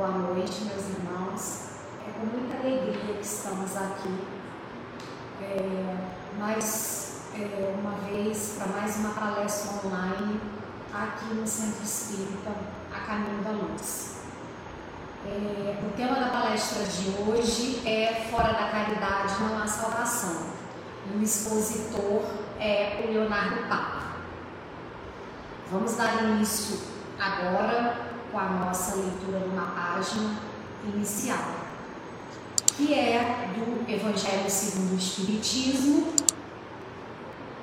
Boa noite, meus irmãos. É com muita alegria que estamos aqui, é, mais é, uma vez, para mais uma palestra online aqui no Centro Espírita, A Caminho da Luz. É, o tema da palestra de hoje é Fora da Caridade não há salvação. E o expositor é o Leonardo Papa. Vamos dar início agora com a nossa leitura de uma página inicial, que é do Evangelho segundo o Espiritismo,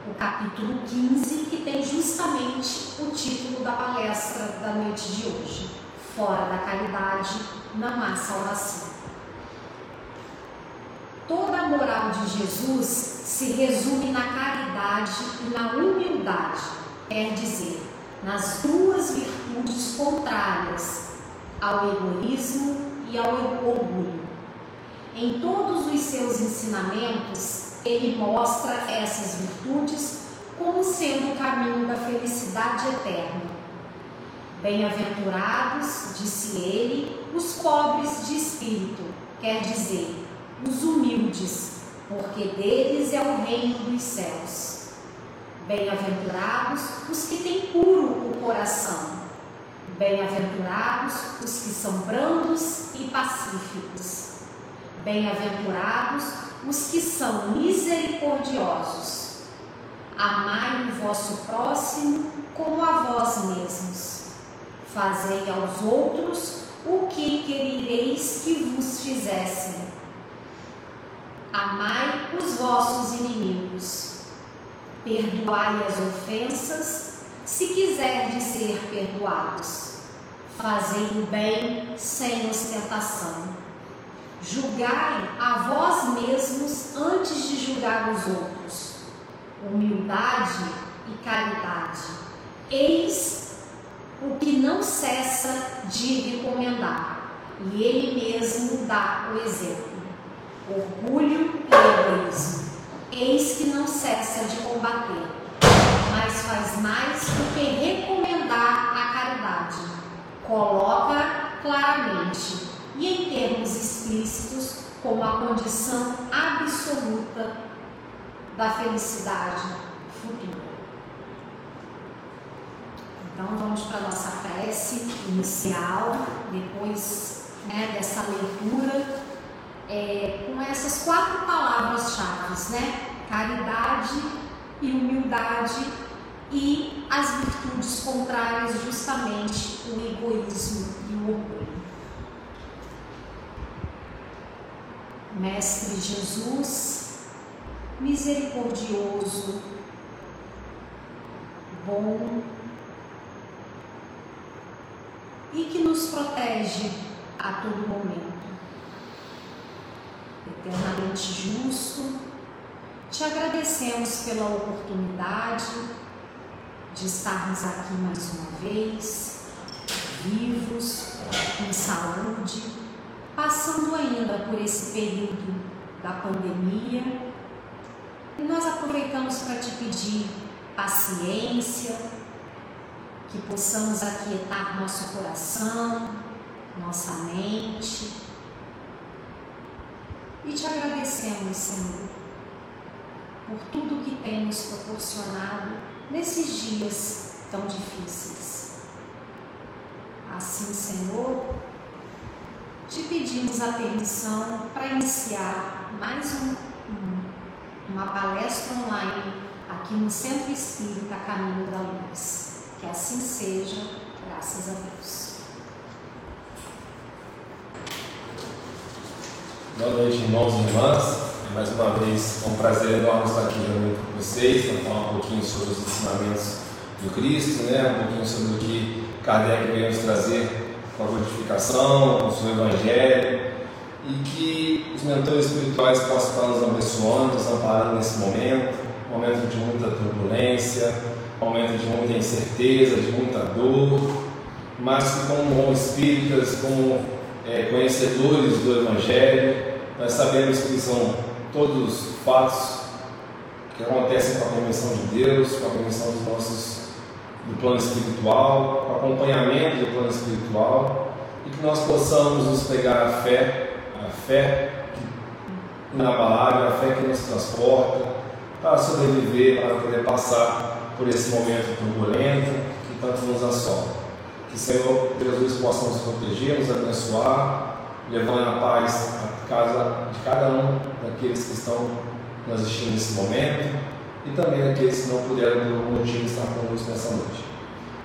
o capítulo 15, que tem justamente o título da palestra da noite de hoje. Fora da caridade não há salvação. Toda a moral de Jesus se resume na caridade e na humildade, quer dizer, nas duas virtudes contrárias ao egoísmo e ao orgulho. Em todos os seus ensinamentos, ele mostra essas virtudes como sendo o caminho da felicidade eterna. Bem-aventurados, disse ele, os pobres de espírito, quer dizer, os humildes, porque deles é o reino dos céus. Bem-aventurados os que têm puro o coração. Bem-aventurados os que são brandos e pacíficos. Bem-aventurados os que são misericordiosos. Amai o vosso próximo como a vós mesmos. Fazei aos outros o que quereis que vos fizessem. Amai os vossos inimigos Perdoai as ofensas, se quiserdes ser perdoados. Fazei o bem sem ostentação. Julgai a vós mesmos antes de julgar os outros. Humildade e caridade. Eis o que não cessa de recomendar, e ele mesmo dá o exemplo. Orgulho e egoísmo eis que não cessa de combater, mas faz mais do que recomendar a caridade. Coloca claramente e em termos explícitos como a condição absoluta da felicidade futura. Então vamos para a nossa prece inicial, depois né, dessa leitura é, com essas quatro palavras-chave, né? Caridade e humildade e as virtudes contrárias, justamente o egoísmo e o orgulho. Mestre Jesus, misericordioso, bom e que nos protege a todo momento eternamente justo, te agradecemos pela oportunidade de estarmos aqui mais uma vez, vivos, com saúde, passando ainda por esse período da pandemia. E nós aproveitamos para te pedir paciência, que possamos aquietar nosso coração, nossa mente e te agradecemos, Senhor, por tudo que temos proporcionado nesses dias tão difíceis. Assim, Senhor, te pedimos a permissão para iniciar mais um, um, uma palestra online aqui no Centro Espírita Caminho da Luz. Que assim seja, graças a Deus. Boa noite, irmãos e irmãs. Mais uma vez, é um prazer enorme estar aqui reunido com vocês para falar um pouquinho sobre os ensinamentos do Cristo, né? um pouquinho sobre o que Kardec veio nos trazer com a codificação, com o seu Evangelho, e que os mentores espirituais possam estar nos abençoando, nos amparando nesse momento, momento de muita turbulência, momento de muita incerteza, de muita dor, mas que como bons espíritas, como é, conhecedores do Evangelho, nós sabemos que são todos fatos que acontecem com a permissão de Deus, com a permissão dos nossos do plano espiritual, com o acompanhamento do plano espiritual, e que nós possamos nos pegar a fé, a fé inabalável, a fé que nos transporta para sobreviver, para poder passar por esse momento turbulento que tanto nos assola. Que Senhor Jesus possa nos proteger, nos abençoar, levando a paz à casa de cada um daqueles que estão nos assistindo nesse momento e também daqueles que não puderam, por algum motivo, estar conosco nessa noite.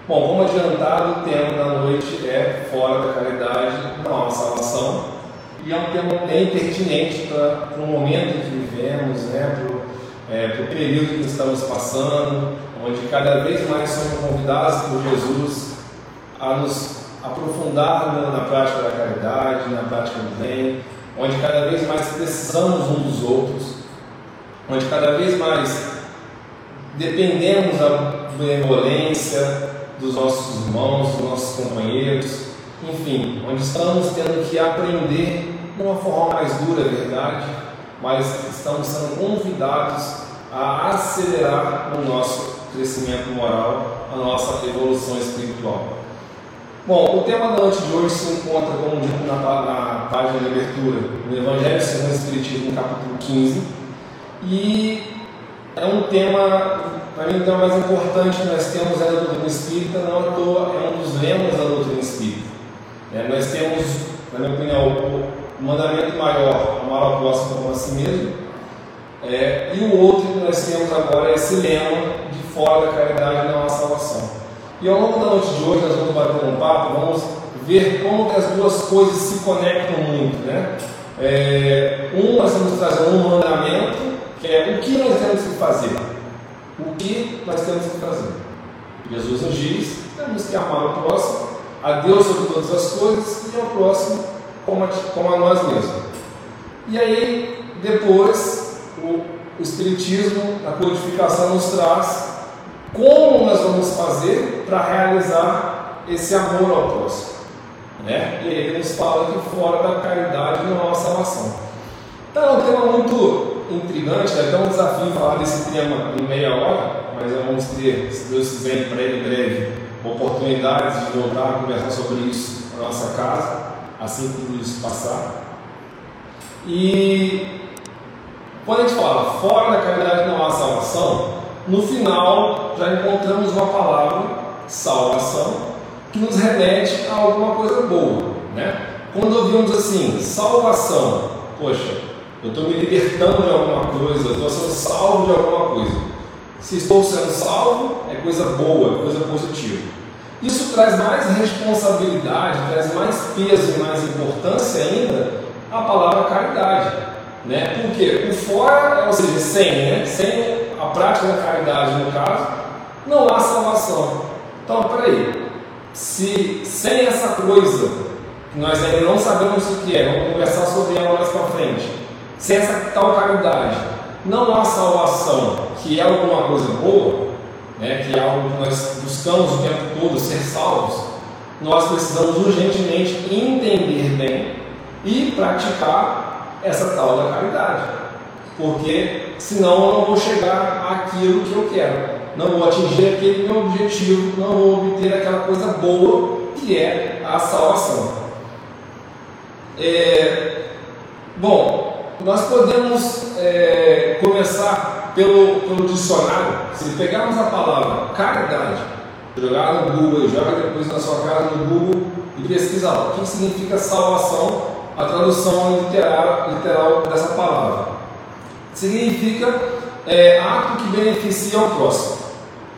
Bom, como adiantado, o tema da noite é Fora da Caridade, não há salvação. E é um tema bem pertinente para o momento que vivemos, né, para é, o período que estamos passando, onde cada vez mais somos convidados por Jesus a nos aprofundar na, na prática da caridade, na prática do bem, onde cada vez mais precisamos um dos outros, onde cada vez mais dependemos da benevolência dos nossos irmãos, dos nossos companheiros, enfim, onde estamos tendo que aprender de uma forma mais dura, é verdade, mas estamos sendo convidados a acelerar o nosso crescimento moral, a nossa evolução espiritual. Bom, o tema da noite de hoje se encontra, como dito na, na página de abertura, no Evangelho segundo o Espiritismo, no capítulo 15, e é um tema, para mim, o tema mais importante que nós temos é a doutrina espírita, não à toa é um dos lemas da doutrina espírita. É, nós temos, na minha opinião, o mandamento maior, amar ao próximo como a si mesmo, é, e o outro que nós temos agora é esse lema de fora da caridade não há salvação. E ao longo da noite de hoje nós vamos bater um papo, vamos ver como que as duas coisas se conectam muito. Né? É, um, nós estamos trazendo um mandamento que é o que nós temos que fazer. O que nós temos que fazer. Jesus nos diz: temos que amar o próximo, a Deus sobre todas as coisas e ao próximo como a, como a nós mesmos. E aí, depois, o, o Espiritismo, a codificação nos traz como nós vamos fazer para realizar esse amor ao próximo. Né? E ele nos fala que fora da caridade não há salvação. Então é um tema muito intrigante, é até um desafio falar desse tema em meia hora, mas vamos ter, se Deus quiser, em breve, breve, oportunidades de voltar a conversar sobre isso na nossa casa, assim que tudo isso passar. E quando a gente fala fora da caridade não há salvação, no final já encontramos uma palavra, salvação, que nos remete a alguma coisa boa. Né? Quando ouvimos assim, salvação, poxa, eu estou me libertando de alguma coisa, eu estou sendo salvo de alguma coisa. Se estou sendo salvo, é coisa boa, é coisa positiva. Isso traz mais responsabilidade, traz mais peso e mais importância ainda a palavra caridade. Né? Porque o fora, ou seja, sem, né? sem a prática da caridade no caso, não há salvação. Então, peraí, se sem essa coisa, que nós ainda não sabemos o que é, vamos conversar sobre ela mais para frente, sem essa tal caridade não há salvação, que é alguma coisa boa, né, que é algo que nós buscamos o tempo todo ser salvos, nós precisamos urgentemente entender bem e praticar essa tal da caridade. Porque senão eu não vou chegar àquilo que eu quero, não vou atingir aquele meu objetivo, não vou obter aquela coisa boa que é a salvação. É, bom, nós podemos é, começar pelo, pelo dicionário. Se pegarmos a palavra caridade, jogar no Google, joga depois na sua casa no Google e pesquisa lá o que significa salvação, a tradução literal, literal dessa palavra. Significa é, ato que beneficia ao próximo.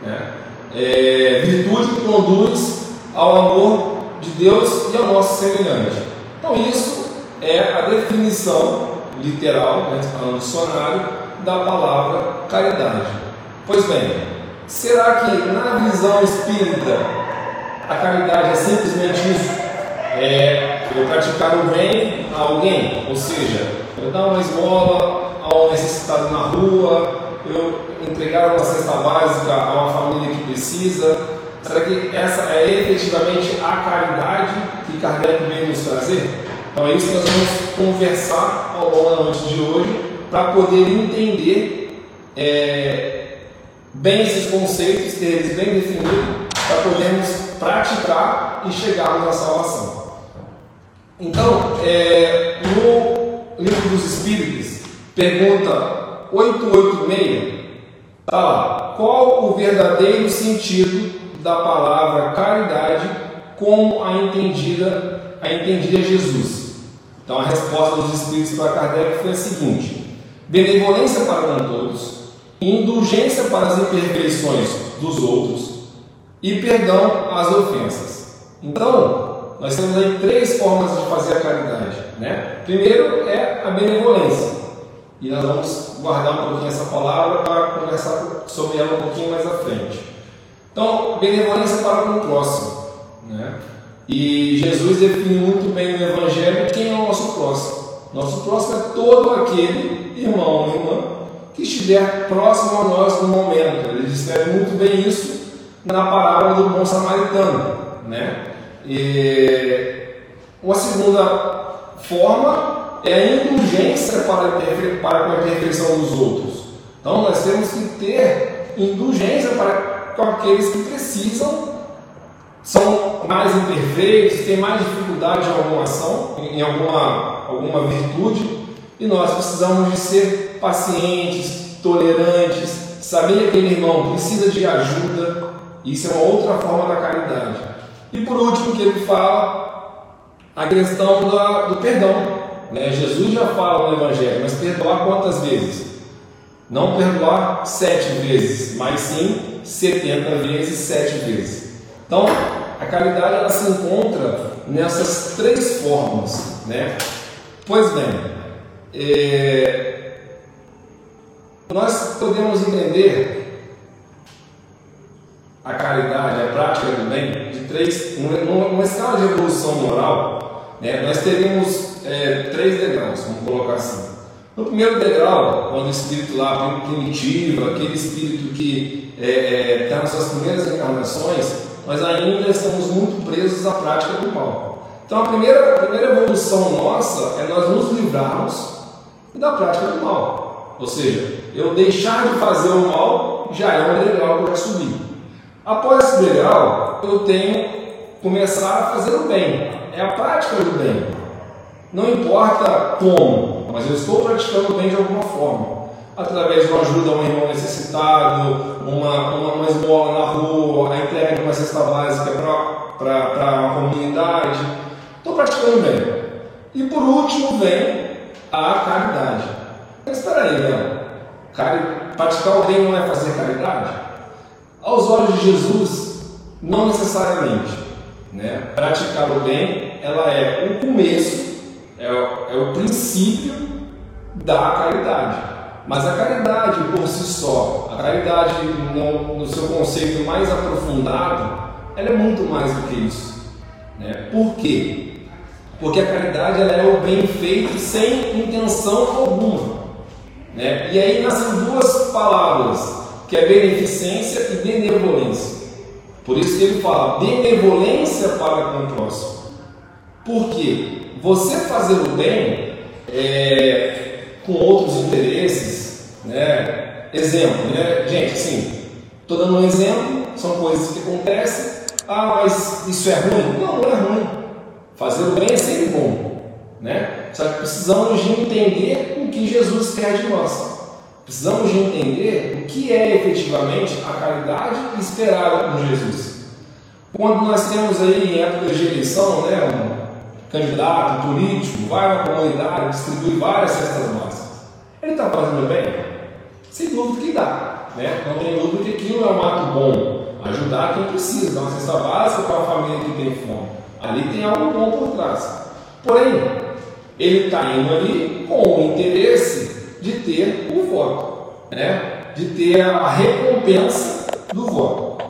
Né? É, virtude que conduz ao amor de Deus e ao nosso semelhante. Então, isso é a definição literal, né, falando dicionário, da palavra caridade. Pois bem, será que na visão espírita a caridade é simplesmente isso? É eu praticar o bem a alguém, ou seja, eu dar uma esmola a um necessitado na rua, eu entregar uma cesta básica a uma família que precisa. Será que essa é efetivamente a caridade que Kardec veio nos trazer? Então é isso que nós vamos conversar ao longo da noite de hoje para poder entender é, bem esses conceitos, ter eles bem definidos, para podermos praticar e chegarmos à salvação. Então, é, no livro dos Espíritos, pergunta 886, tá lá, qual o verdadeiro sentido da palavra caridade como a entendida, a entendida Jesus? Então, a resposta dos Espíritos para Kardec foi a seguinte: benevolência para com todos, indulgência para as imperfeições dos outros e perdão às ofensas. Então, nós temos aí três formas de fazer a caridade. Né? Primeiro é a benevolência. E nós vamos guardar um pouquinho essa palavra para conversar sobre ela um pouquinho mais à frente. Então, benevolência para com o próximo. Né? E Jesus define muito bem no Evangelho quem é o nosso próximo. Nosso próximo é todo aquele irmão ou irmã que estiver próximo a nós no momento. Ele descreve muito bem isso na parábola do bom samaritano. Né? E uma segunda forma é a indulgência para, para com a imperfeição dos outros. Então nós temos que ter indulgência para com aqueles que precisam, são mais imperfeitos, têm mais dificuldade em alguma ação, em alguma, alguma virtude, e nós precisamos de ser pacientes, tolerantes, saber que aquele irmão precisa de ajuda, isso é uma outra forma da caridade. E por último, que ele fala a questão da, do perdão. Né? Jesus já fala no Evangelho, mas perdoar quantas vezes? Não perdoar sete vezes, mas sim setenta vezes, sete vezes. Então, a caridade ela se encontra nessas três formas. Né? Pois bem, é, nós podemos entender a caridade, a prática do bem, três, numa, numa escala de evolução moral, né, nós teríamos é, três degraus, vamos colocar assim. No primeiro degrau, quando o espírito lá primitivo, aquele espírito que está é, é, tá nas suas primeiras encarnações, nós ainda estamos muito presos à prática do mal. Então a primeira, a primeira evolução nossa é nós nos livrarmos da prática do mal. Ou seja, eu deixar de fazer o mal já é um degrau para subir. Após esse degrau, eu tenho que começar a fazer o bem. É a prática do bem. Não importa como, mas eu estou praticando bem de alguma forma. Através de uma ajuda a um irmão necessitado, uma, uma, uma esmola na rua, a entrega de uma cesta básica para a comunidade. Estou praticando bem. E por último vem a caridade. Mas espera aí, né? Praticar o bem não é fazer caridade? Aos olhos de Jesus, não necessariamente. Né? Praticar o bem, ela é o começo, é, é o princípio da caridade. Mas a caridade por si só, a caridade no, no seu conceito mais aprofundado, ela é muito mais do que isso. Né? Por quê? Porque a caridade ela é o bem feito sem intenção alguma. Né? E aí nascem duas palavras que é beneficência e benevolência. Por isso que ele fala benevolência para com o próximo. Por quê? Você fazer o bem é, com outros interesses, né? Exemplo, né? Gente, assim, estou dando um exemplo, são coisas que acontecem. Ah, mas isso é ruim? Não, não é ruim. Fazer o bem é sempre bom, né? Só que precisamos de entender o que Jesus quer de nós. Precisamos de entender o que é efetivamente a caridade esperada por Jesus. Quando nós temos aí em épocas de eleição, né, candidato político vai na comunidade, distribui várias cestas básicas. Ele está fazendo bem? Sem dúvida que dá. Né? Não tem dúvida que aquilo é um ato bom. Ajudar quem precisa, dar uma cesta básica para a família que tem fome. Ali tem algo bom por trás. Porém, ele está indo ali com o interesse de ter o voto, né? de ter a recompensa do voto.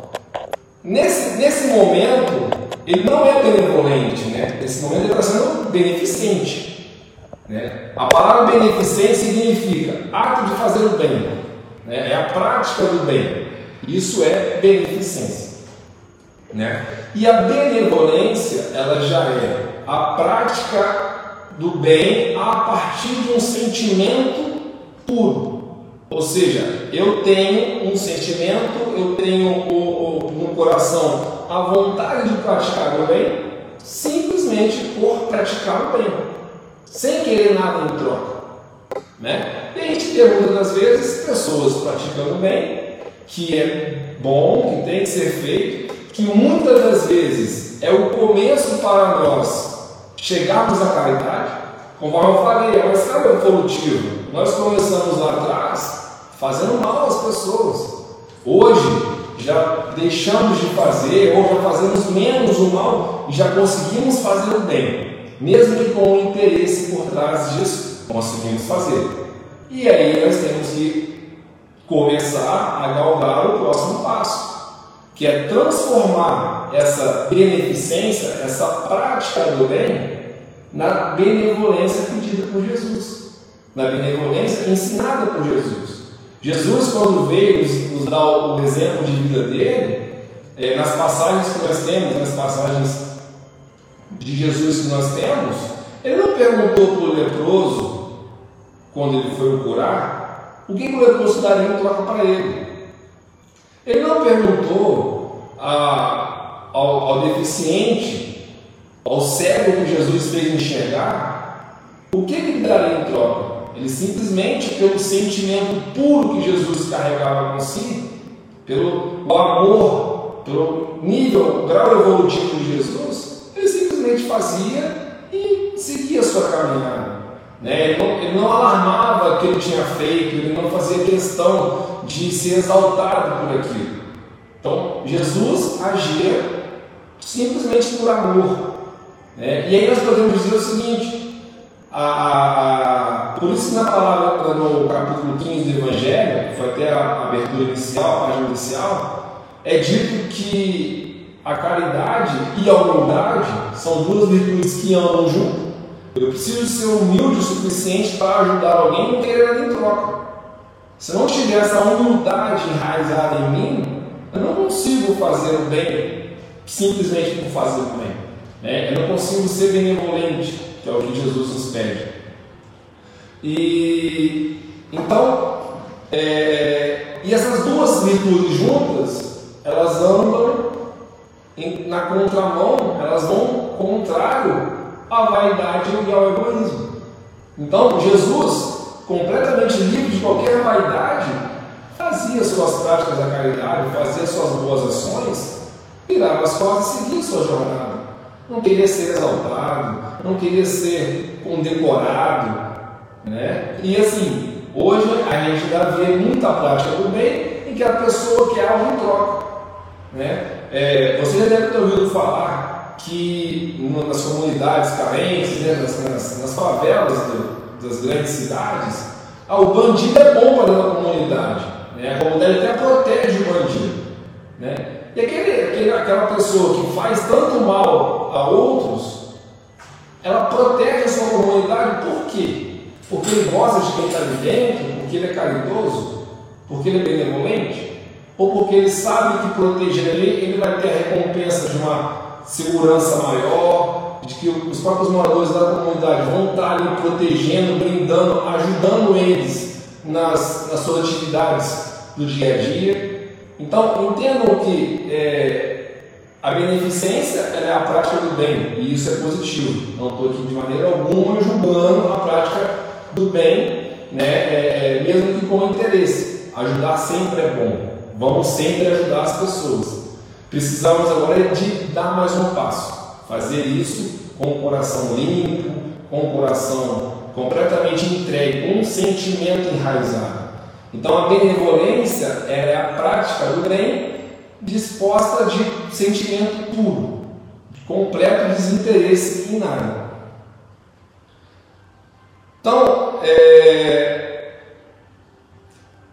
Nesse, nesse momento, ele não é benevolente, né? nesse momento ele está sendo beneficente. Né? A palavra beneficência significa ato de fazer o bem, né? é a prática do bem. Isso é beneficência. Né? E a benevolência, ela já é a prática do bem a partir de um sentimento puro. Ou seja, eu tenho um sentimento, eu tenho o, o, no coração a vontade de praticar o bem, simplesmente por praticar o bem, sem querer nada em troca. Né? E a gente vê muitas vezes pessoas praticando bem, que é bom, que tem que ser feito, que muitas das vezes é o começo para nós chegarmos à caridade. Conforme eu falei, é uma escada evolutiva. Nós começamos lá atrás fazendo mal às pessoas. Hoje já deixamos de fazer, ou já fazemos menos o mal e já conseguimos fazer o bem. Mesmo que com o interesse por trás disso, conseguimos fazer. E aí nós temos que começar a galgar o próximo passo, que é transformar essa beneficência, essa prática do bem, na benevolência pedida por Jesus, na benevolência ensinada por Jesus. Jesus, quando veio nos dar o exemplo de vida dele, é, nas passagens que nós temos, nas passagens de Jesus que nós temos, ele não perguntou para o leproso, quando ele foi o curar, o que, o leproso daria em troca para ele. Ele não perguntou a, ao, ao deficiente, ao cego que Jesus fez enxergar, o que ele daria em troca. Ele simplesmente, pelo sentimento puro que Jesus carregava consigo, pelo amor, pelo nível, grau evolutivo de Jesus, ele simplesmente fazia e seguia a sua caminhada. Né? Ele, não, ele não alarmava o que ele tinha feito, ele não fazia questão de ser exaltado por aquilo. Então, Jesus agia simplesmente por amor. Né? E aí nós podemos dizer o seguinte: a, a, por isso na palavra, no capítulo 15 do Evangelho, que foi até a abertura inicial, a página inicial, é dito que a caridade e a humildade são duas virtudes que andam junto. Eu preciso ser humilde o suficiente para ajudar alguém e não querer nada em troca. Se não tiver essa humildade enraizada em mim, eu não consigo fazer o bem simplesmente por fazer o bem. Né? Eu não consigo ser benevolente, que é o que Jesus nos pede. E então, é, e essas duas virtudes juntas, elas andam em, na contramão, elas vão contrário à vaidade e ao egoísmo. Então, Jesus, completamente livre de qualquer vaidade, fazia suas práticas da caridade, fazia suas boas ações, virava as costas e seguia sua jornada. Não queria ser exaltado, não queria ser condecorado, né? E assim, hoje a gente já vê muita prática do bem em que a pessoa quer algo em troca. Né? É, você já deve ter ouvido falar que nas comunidades carentes, né, nas, nas, nas favelas do, das grandes cidades, ah, o bandido é bom para a comunidade. Né? A comunidade até protege o bandido. Né? E aquele, aquele, aquela pessoa que faz tanto mal a outros, ela protege a sua comunidade por quê? Porque ele gosta de quem está ali dentro, porque ele é caridoso, porque ele é benevolente, ou porque ele sabe que proteger ele, ele vai ter a recompensa de uma segurança maior, de que os próprios moradores da comunidade vão estar ali protegendo, brindando, ajudando eles nas, nas suas atividades do dia a dia. Então, entendam que é, a beneficência é a prática do bem, e isso é positivo. Não estou aqui de maneira alguma julgando a prática do bem, né, é, é, mesmo que com interesse. Ajudar sempre é bom. Vamos sempre ajudar as pessoas. Precisamos agora de dar mais um passo. Fazer isso com o coração limpo, com o coração completamente entregue, com um sentimento enraizado. Então a benevolência é a prática do bem disposta de sentimento puro, de completo desinteresse em nada. Então, é,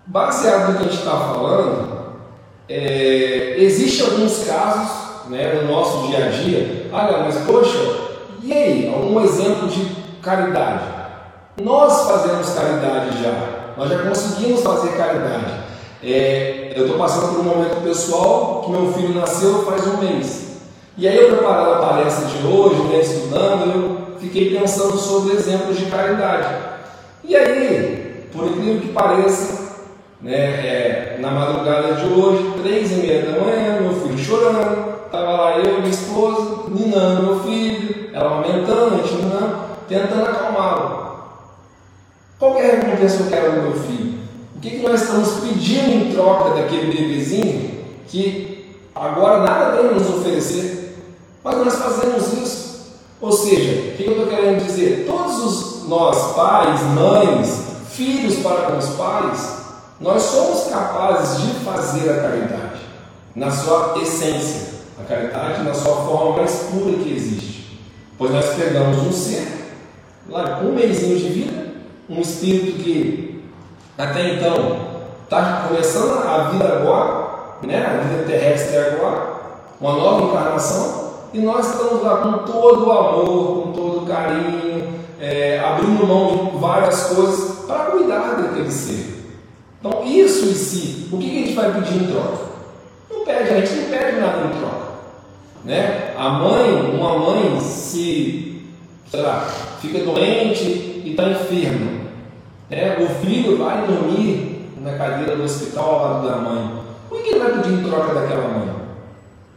baseado no que a gente está falando, é, existem alguns casos né, no nosso dia a dia. Olha, mas poxa, e aí? Algum exemplo de caridade? Nós fazemos caridade já, nós já conseguimos fazer caridade. É, eu estou passando por um momento pessoal que meu filho nasceu faz um mês. E aí eu preparando a palestra de hoje, né, estudando, eu fiquei pensando sobre exemplos de caridade. E aí, por incrível que pareça, né, é, na madrugada de hoje, três e meia da manhã, meu filho chorando, estava lá eu, minha esposa, ninando meu filho, ela aumentando, a gente não, tentando acalmá-lo. Qual é a recompensa que eu quero do meu filho? O que, que nós estamos pedindo em troca daquele bebezinho que agora nada tem a nos oferecer? Mas nós fazemos isso. Ou seja, o que eu estou querendo dizer? Todos os nós, pais, mães, filhos para com os pais, nós somos capazes de fazer a caridade na sua essência, a caridade na sua forma mais pura que existe. Pois nós pegamos um ser, lá com um mêsinho de vida, um espírito que até então está começando a vida agora, né, a vida terrestre agora, uma nova encarnação, e nós estamos lá com todo o amor, com todo o carinho, é, abrindo mão de várias coisas para cuidar daquele ser. Então, isso em si, o que a gente vai pedir em troca? Não pede, a gente não pede nada em troca. Né? A mãe, uma mãe, se sei lá, fica doente e está enferma, né? o filho vai dormir na cadeira do hospital ao lado da mãe. O que ele vai pedir em troca daquela mãe?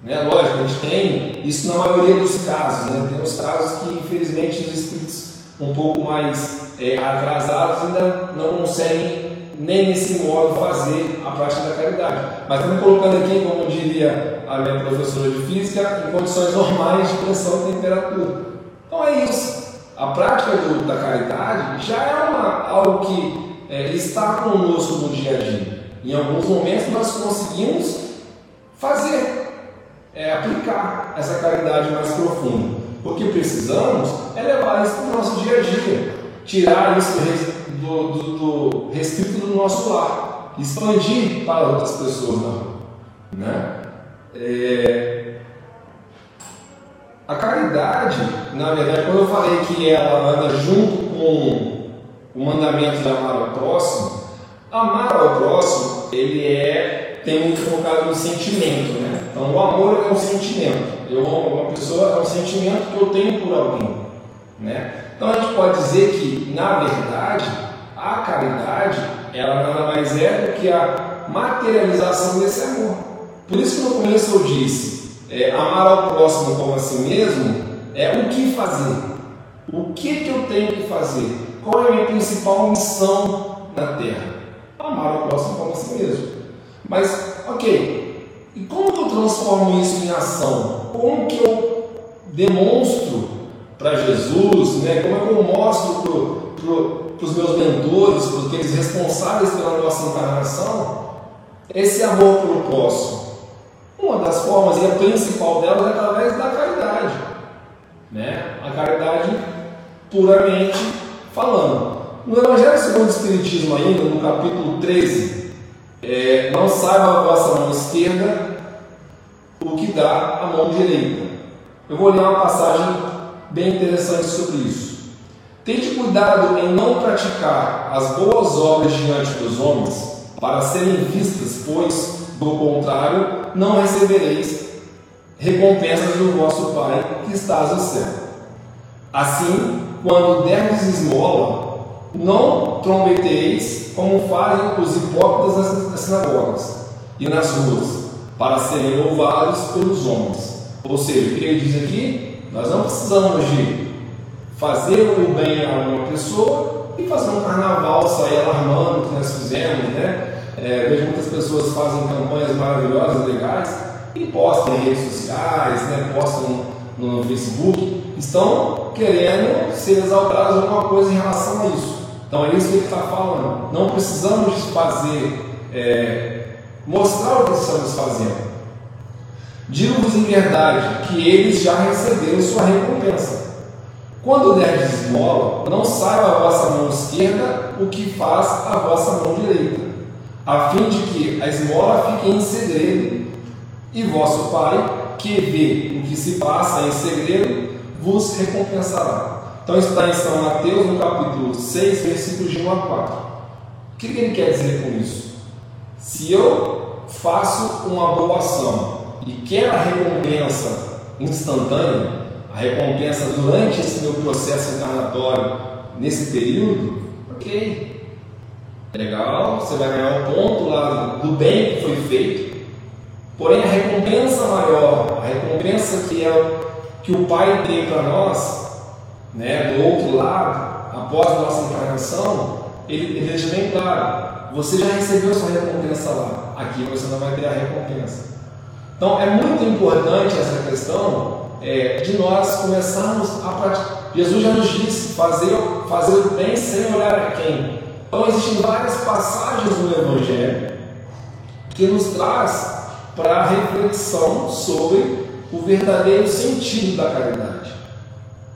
Né? Lógico, a gente tem isso na maioria dos casos. Né? Tem os casos que, infelizmente, os espíritos um pouco mais é, atrasados ainda não conseguem nem nesse modo fazer a prática da caridade. Mas estamos colocando aqui, como diria a minha professora de física, em condições normais de pressão e temperatura. Então é isso. A prática do, da caridade já é uma, algo que é, está conosco no dia a dia. Em alguns momentos nós conseguimos fazer, é, aplicar essa caridade mais profunda. O que precisamos é levar isso para o nosso dia a dia, tirar isso do, do, do restrito do nosso lar, expandir para outras pessoas na. Né? É... A caridade, na verdade, quando eu falei que ela anda junto com o mandamento de amar ao próximo, amar ao próximo, ele é tem muito focado no sentimento, né? Então, o amor é um sentimento. Eu amo uma pessoa, é um sentimento que eu tenho por alguém. Né? Então a gente pode dizer que, na verdade, a caridade ela nada mais é do que a materialização desse amor. Por isso que no começo eu disse, é, amar ao próximo como a si mesmo é o que fazer. O que, que eu tenho que fazer? Qual é a minha principal missão na Terra? Amar ao próximo como a si mesmo. Mas, ok, e como que eu transformo isso em ação? como que eu demonstro para Jesus, né? como é que eu mostro para os meus mentores, para aqueles responsáveis pela nossa encarnação, esse amor pelo próximo. Uma das formas, e a principal delas, é através da caridade. Né? A caridade puramente falando. No Evangelho segundo o Espiritismo, ainda, no capítulo 13, é, não saiba a vossa mão esquerda o que dá a mão direita. Eu vou ler uma passagem bem interessante sobre isso. Tente cuidado em não praticar as boas obras diante dos homens, para serem vistas, pois, do contrário, não recebereis recompensas do vosso Pai que estás no céu. Assim, quando derdes esmola, não trombeteis como fazem os hipócritas nas sinagogas e nas ruas para serem louvados pelos homens. Ou seja, o que ele diz aqui? Nós não precisamos de fazer o bem a uma pessoa e fazer um carnaval, sair alarmando o que nós fizemos, né? É, vejo muitas pessoas fazem campanhas maravilhosas, legais, e postam em redes sociais, né? postam no, Facebook, estão querendo ser exaltados alguma coisa em relação a isso. Então é isso que ele está falando. Não precisamos fazer é, mostrar o que estamos fazendo. Digo-vos em verdade que eles já receberam sua recompensa. Quando derdes esmola, não saiba a vossa mão esquerda o que faz a vossa mão direita, a fim de que a esmola fique em segredo, e vosso Pai, que vê o que se passa em segredo, vos recompensará. Então está em São Mateus, no capítulo 6, versículos de 1 a 4. O que ele quer dizer com isso? Se eu faço uma boa ação e quero a recompensa instantânea, a recompensa durante esse meu processo encarnatório, nesse período, ok. Legal, você vai ganhar um ponto lá do bem que foi feito. Porém, a recompensa maior, a recompensa que é que o Pai tem para nós, né, do outro lado, após a nossa encarnação, ele, ele deixa bem claro: você já recebeu sua recompensa lá, aqui você não vai ter a recompensa. Então é muito importante essa questão é, de nós começarmos a praticar. Jesus já nos disse fazer, fazer o bem sem olhar a quem. Então existem várias passagens no Evangelho que nos traz para a reflexão sobre o verdadeiro sentido da caridade.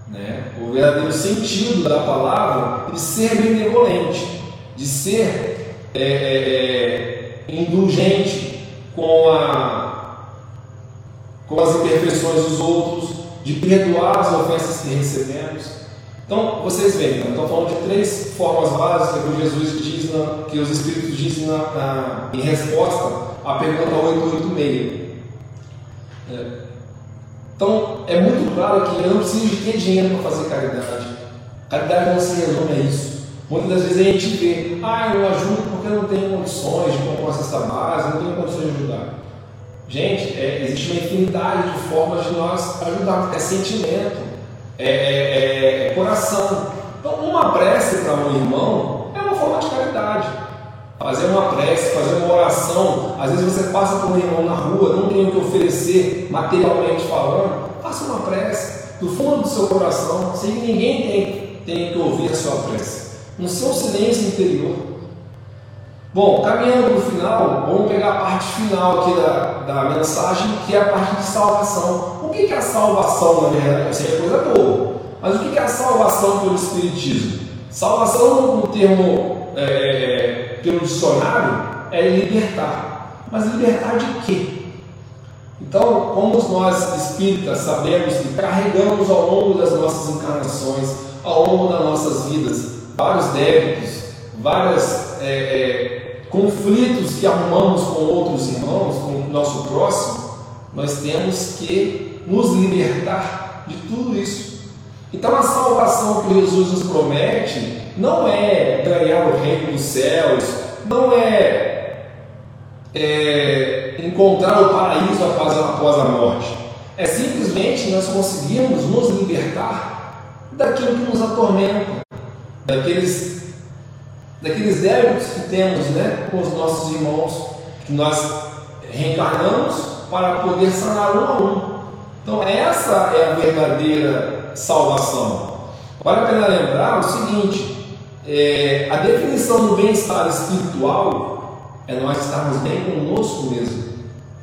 Né? O verdadeiro sentido da palavra de ser benevolente, de ser é, é, é indulgente com, a, com as imperfeições dos outros, de perdoar as ofensas que recebemos. Então, vocês veem, eu estou falando de três formas básicas que Jesus diz, na, que os Espíritos dizem na, na, em resposta à pergunta 886. É. Então, é muito claro que eu não preciso de ter dinheiro para fazer caridade. Caridade não se resume a isso. Muitas das vezes a gente vê, ah, eu ajudo porque eu não tenho condições de comprar uma cesta base, não tenho condições de ajudar. Gente, é, existe uma infinidade de formas de nós ajudar. É sentimento, é, é, é coração. Então, uma prece para um irmão é uma forma de caridade. Fazer uma prece, fazer uma oração. Às vezes você passa por um irmão na rua, não tem o que oferecer materialmente falando. Faça uma prece do fundo do seu coração, sem que ninguém tenha, tenha que ouvir a sua prece. No seu silêncio interior. Bom, caminhando para o final, vamos pegar a parte final aqui da, da mensagem, que é a parte de salvação. O que é a salvação, na verdade? Isso é coisa boa. Mas o que é a salvação pelo Espiritismo? Salvação, no termo é, pelo dicionário, é libertar. Mas libertar de quê? Então, como nós espíritas sabemos que carregamos ao longo das nossas encarnações, ao longo das nossas vidas, vários débitos, várias é, é, conflitos que arrumamos com outros irmãos, com o nosso próximo, nós temos que nos libertar de tudo isso. Então a salvação que Jesus nos promete não é ganhar o reino dos céus, não é, é encontrar o paraíso após, após a morte. É simplesmente nós conseguirmos nos libertar daquilo que nos atormenta, daqueles daqueles débitos que temos né, com os nossos irmãos, que nós reencarnamos para poder sanar um a um. Então, essa é a verdadeira salvação. Vale a pena lembrar o seguinte: é, a definição do bem-estar espiritual é nós estarmos bem conosco mesmo,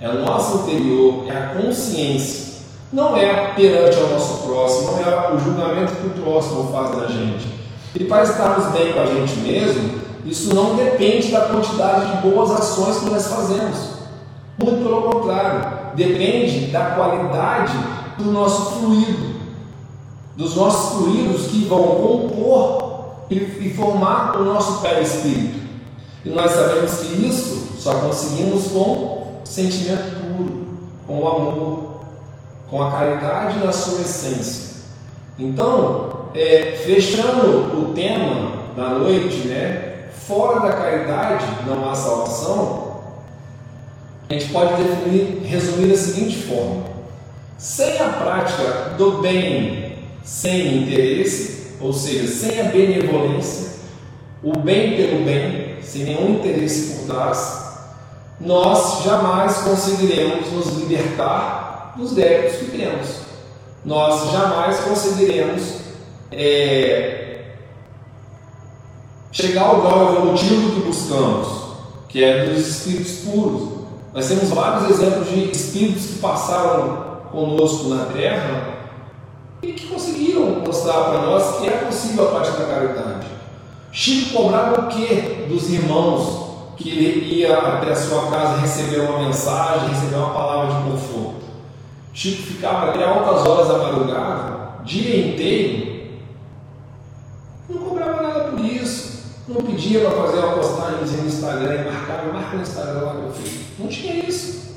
é o nosso interior, é a consciência. Não é perante ao nosso próximo, não é o julgamento que o próximo faz da gente e para estarmos bem com a gente mesmo, isso não depende da quantidade de boas ações que nós fazemos. Muito pelo contrário, depende da qualidade do nosso fluido, dos nossos fluidos que vão compor e, formar o nosso perispírito. E nós sabemos que isso só conseguimos com sentimento puro, com o amor, com a caridade na sua essência. Então, é, fechando o tema da noite, né, fora da caridade não há salvação, a gente pode definir, resumir da seguinte forma: sem a prática do bem sem interesse, ou seja, sem a benevolência, o bem pelo bem, sem nenhum interesse por trás, nós jamais conseguiremos nos libertar dos débitos que temos. Nós jamais conseguiremos é, chegar ao grau evolutivo que buscamos, que é dos espíritos puros. Nós temos vários exemplos de espíritos que passaram conosco na Terra e que conseguiram mostrar para nós que é possível a prática da caridade. Chico cobrava o que dos irmãos que ele ia até a sua casa receber uma mensagem, receber uma palavra de conforto? Chico ficava até altas horas da madrugada, dia inteiro, não pedia para fazer uma postagem no Instagram marcava, marca no Instagram lá eu fiz. Não tinha isso.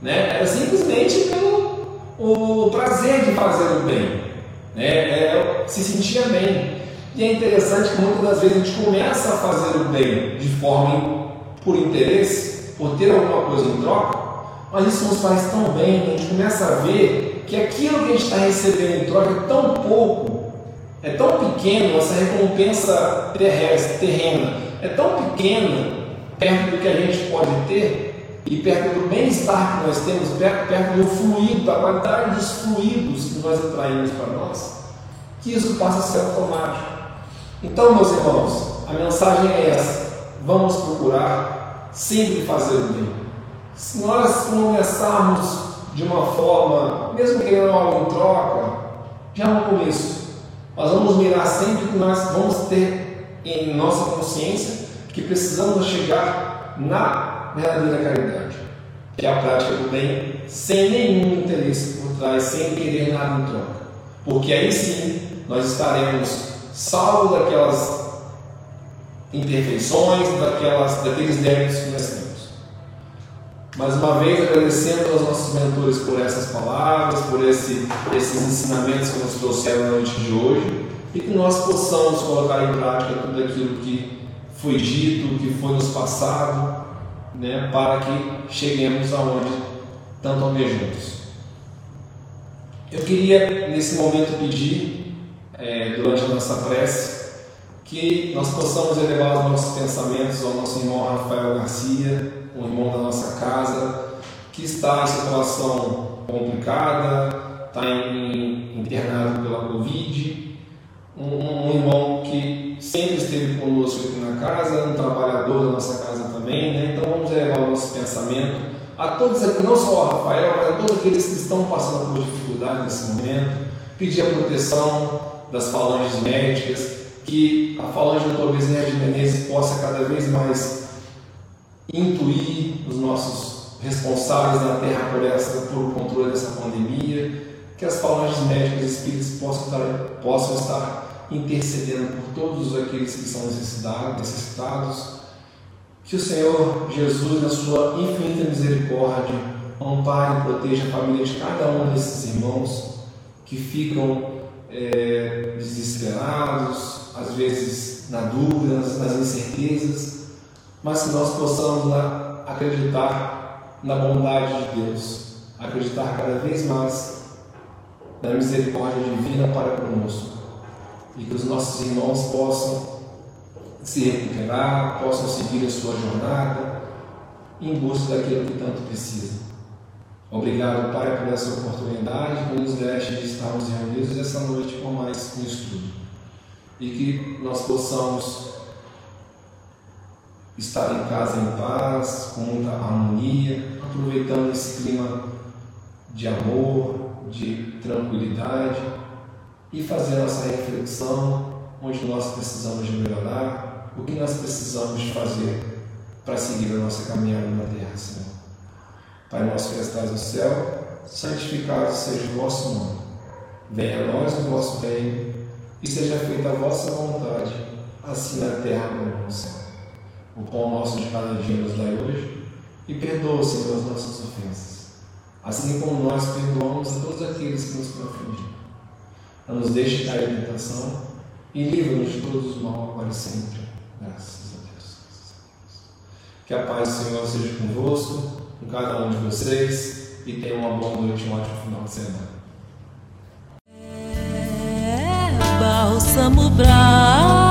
Né? Era simplesmente pelo o prazer de fazer o bem. Né? É, se sentia bem. E é interessante que muitas das vezes a gente começa a fazer o bem de forma por interesse, por ter alguma coisa em troca, Mas isso nos faz tão bem, a gente começa a ver que aquilo que a gente está recebendo em troca é tão pouco, é tão pequeno, essa recompensa terrestre, terrena, é tão pequena perto do que a gente pode ter e perto do bem-estar que nós temos, perto, do fluido, da qualidade dos fluidos que nós atraímos para nós, que isso passa a ser automático. Então, meus irmãos, a mensagem é essa: vamos procurar sempre fazer o bem. Se nós começarmos de uma forma, mesmo querendo algo em troca, já um começo. Nós vamos mirar sempre que nós vamos ter em nossa consciência que precisamos chegar na verdadeira caridade, que é a prática do bem sem nenhum interesse por trás, sem querer nada em troca. Porque aí sim nós estaremos salvos daquelas imperfeições, daquelas, daqueles débitos que nós temos. Mais uma vez, agradecendo aos nossos mentores por essas palavras, por esse, esses ensinamentos que nos trouxeram na noite de hoje e que nós possamos colocar em prática tudo aquilo que foi dito, que foi nos passado, né, para que cheguemos aonde tanto almejamos. Eu queria, nesse momento, pedir, é, durante a nossa prece, que nós possamos elevar os nossos pensamentos ao nosso irmão Rafael Garcia, um irmão da nossa casa, que está em situação complicada, está internado pela Covid, um, um, irmão que sempre esteve conosco aqui na casa, um trabalhador da nossa casa também, né? então vamos elevar o nosso pensamento a todos aqui, não só ao Rafael, mas a todos aqueles que estão passando por dificuldade nesse momento, pedir a proteção das falanges médicas, que a falange do Dr. Bezerra de Menezes possa cada vez mais intuir os nossos responsáveis na Terra por, essa, por o controle dessa pandemia, que as falanges médicas e espíritas possam estar, possam estar intercedendo por todos aqueles que são necessitados, que o Senhor Jesus, na sua infinita misericórdia, ampare e proteja a família de cada um desses irmãos que ficam é, desesperados, às vezes na dúvida, nas incertezas, mas que nós possamos na, acreditar na bondade de Deus, acreditar cada vez mais na misericórdia divina para conosco. E que os nossos irmãos possam se recuperar, possam seguir a sua jornada em busca daquilo que tanto precisam. Obrigado, Pai, por essa oportunidade que nos deste de estarmos reunidos essa noite com mais um estudo e que nós possamos estar em casa em paz, com muita harmonia, aproveitando esse clima de amor, de tranquilidade e fazer nossa reflexão onde nós precisamos de melhorar, o que nós precisamos fazer para seguir a nossa caminhada na terra, Senhor. Pai nosso que estás no céu, santificado seja o vosso nome. Venha a nós o vosso reino e seja feita a vossa vontade, assim na terra como no céu. O pão nosso de cada dia nos dai hoje, e perdoa, Senhor, as nossas ofensas, assim como nós perdoamos a todos aqueles que nos ofendiam. Não nos deixe cair em tentação, e livra-nos de todos os mal agora e sempre. Graças a Deus. Que a paz do Senhor seja convosco, com cada um de vocês, e tenha uma boa noite e um ótimo final de semana. bálsamo bravo.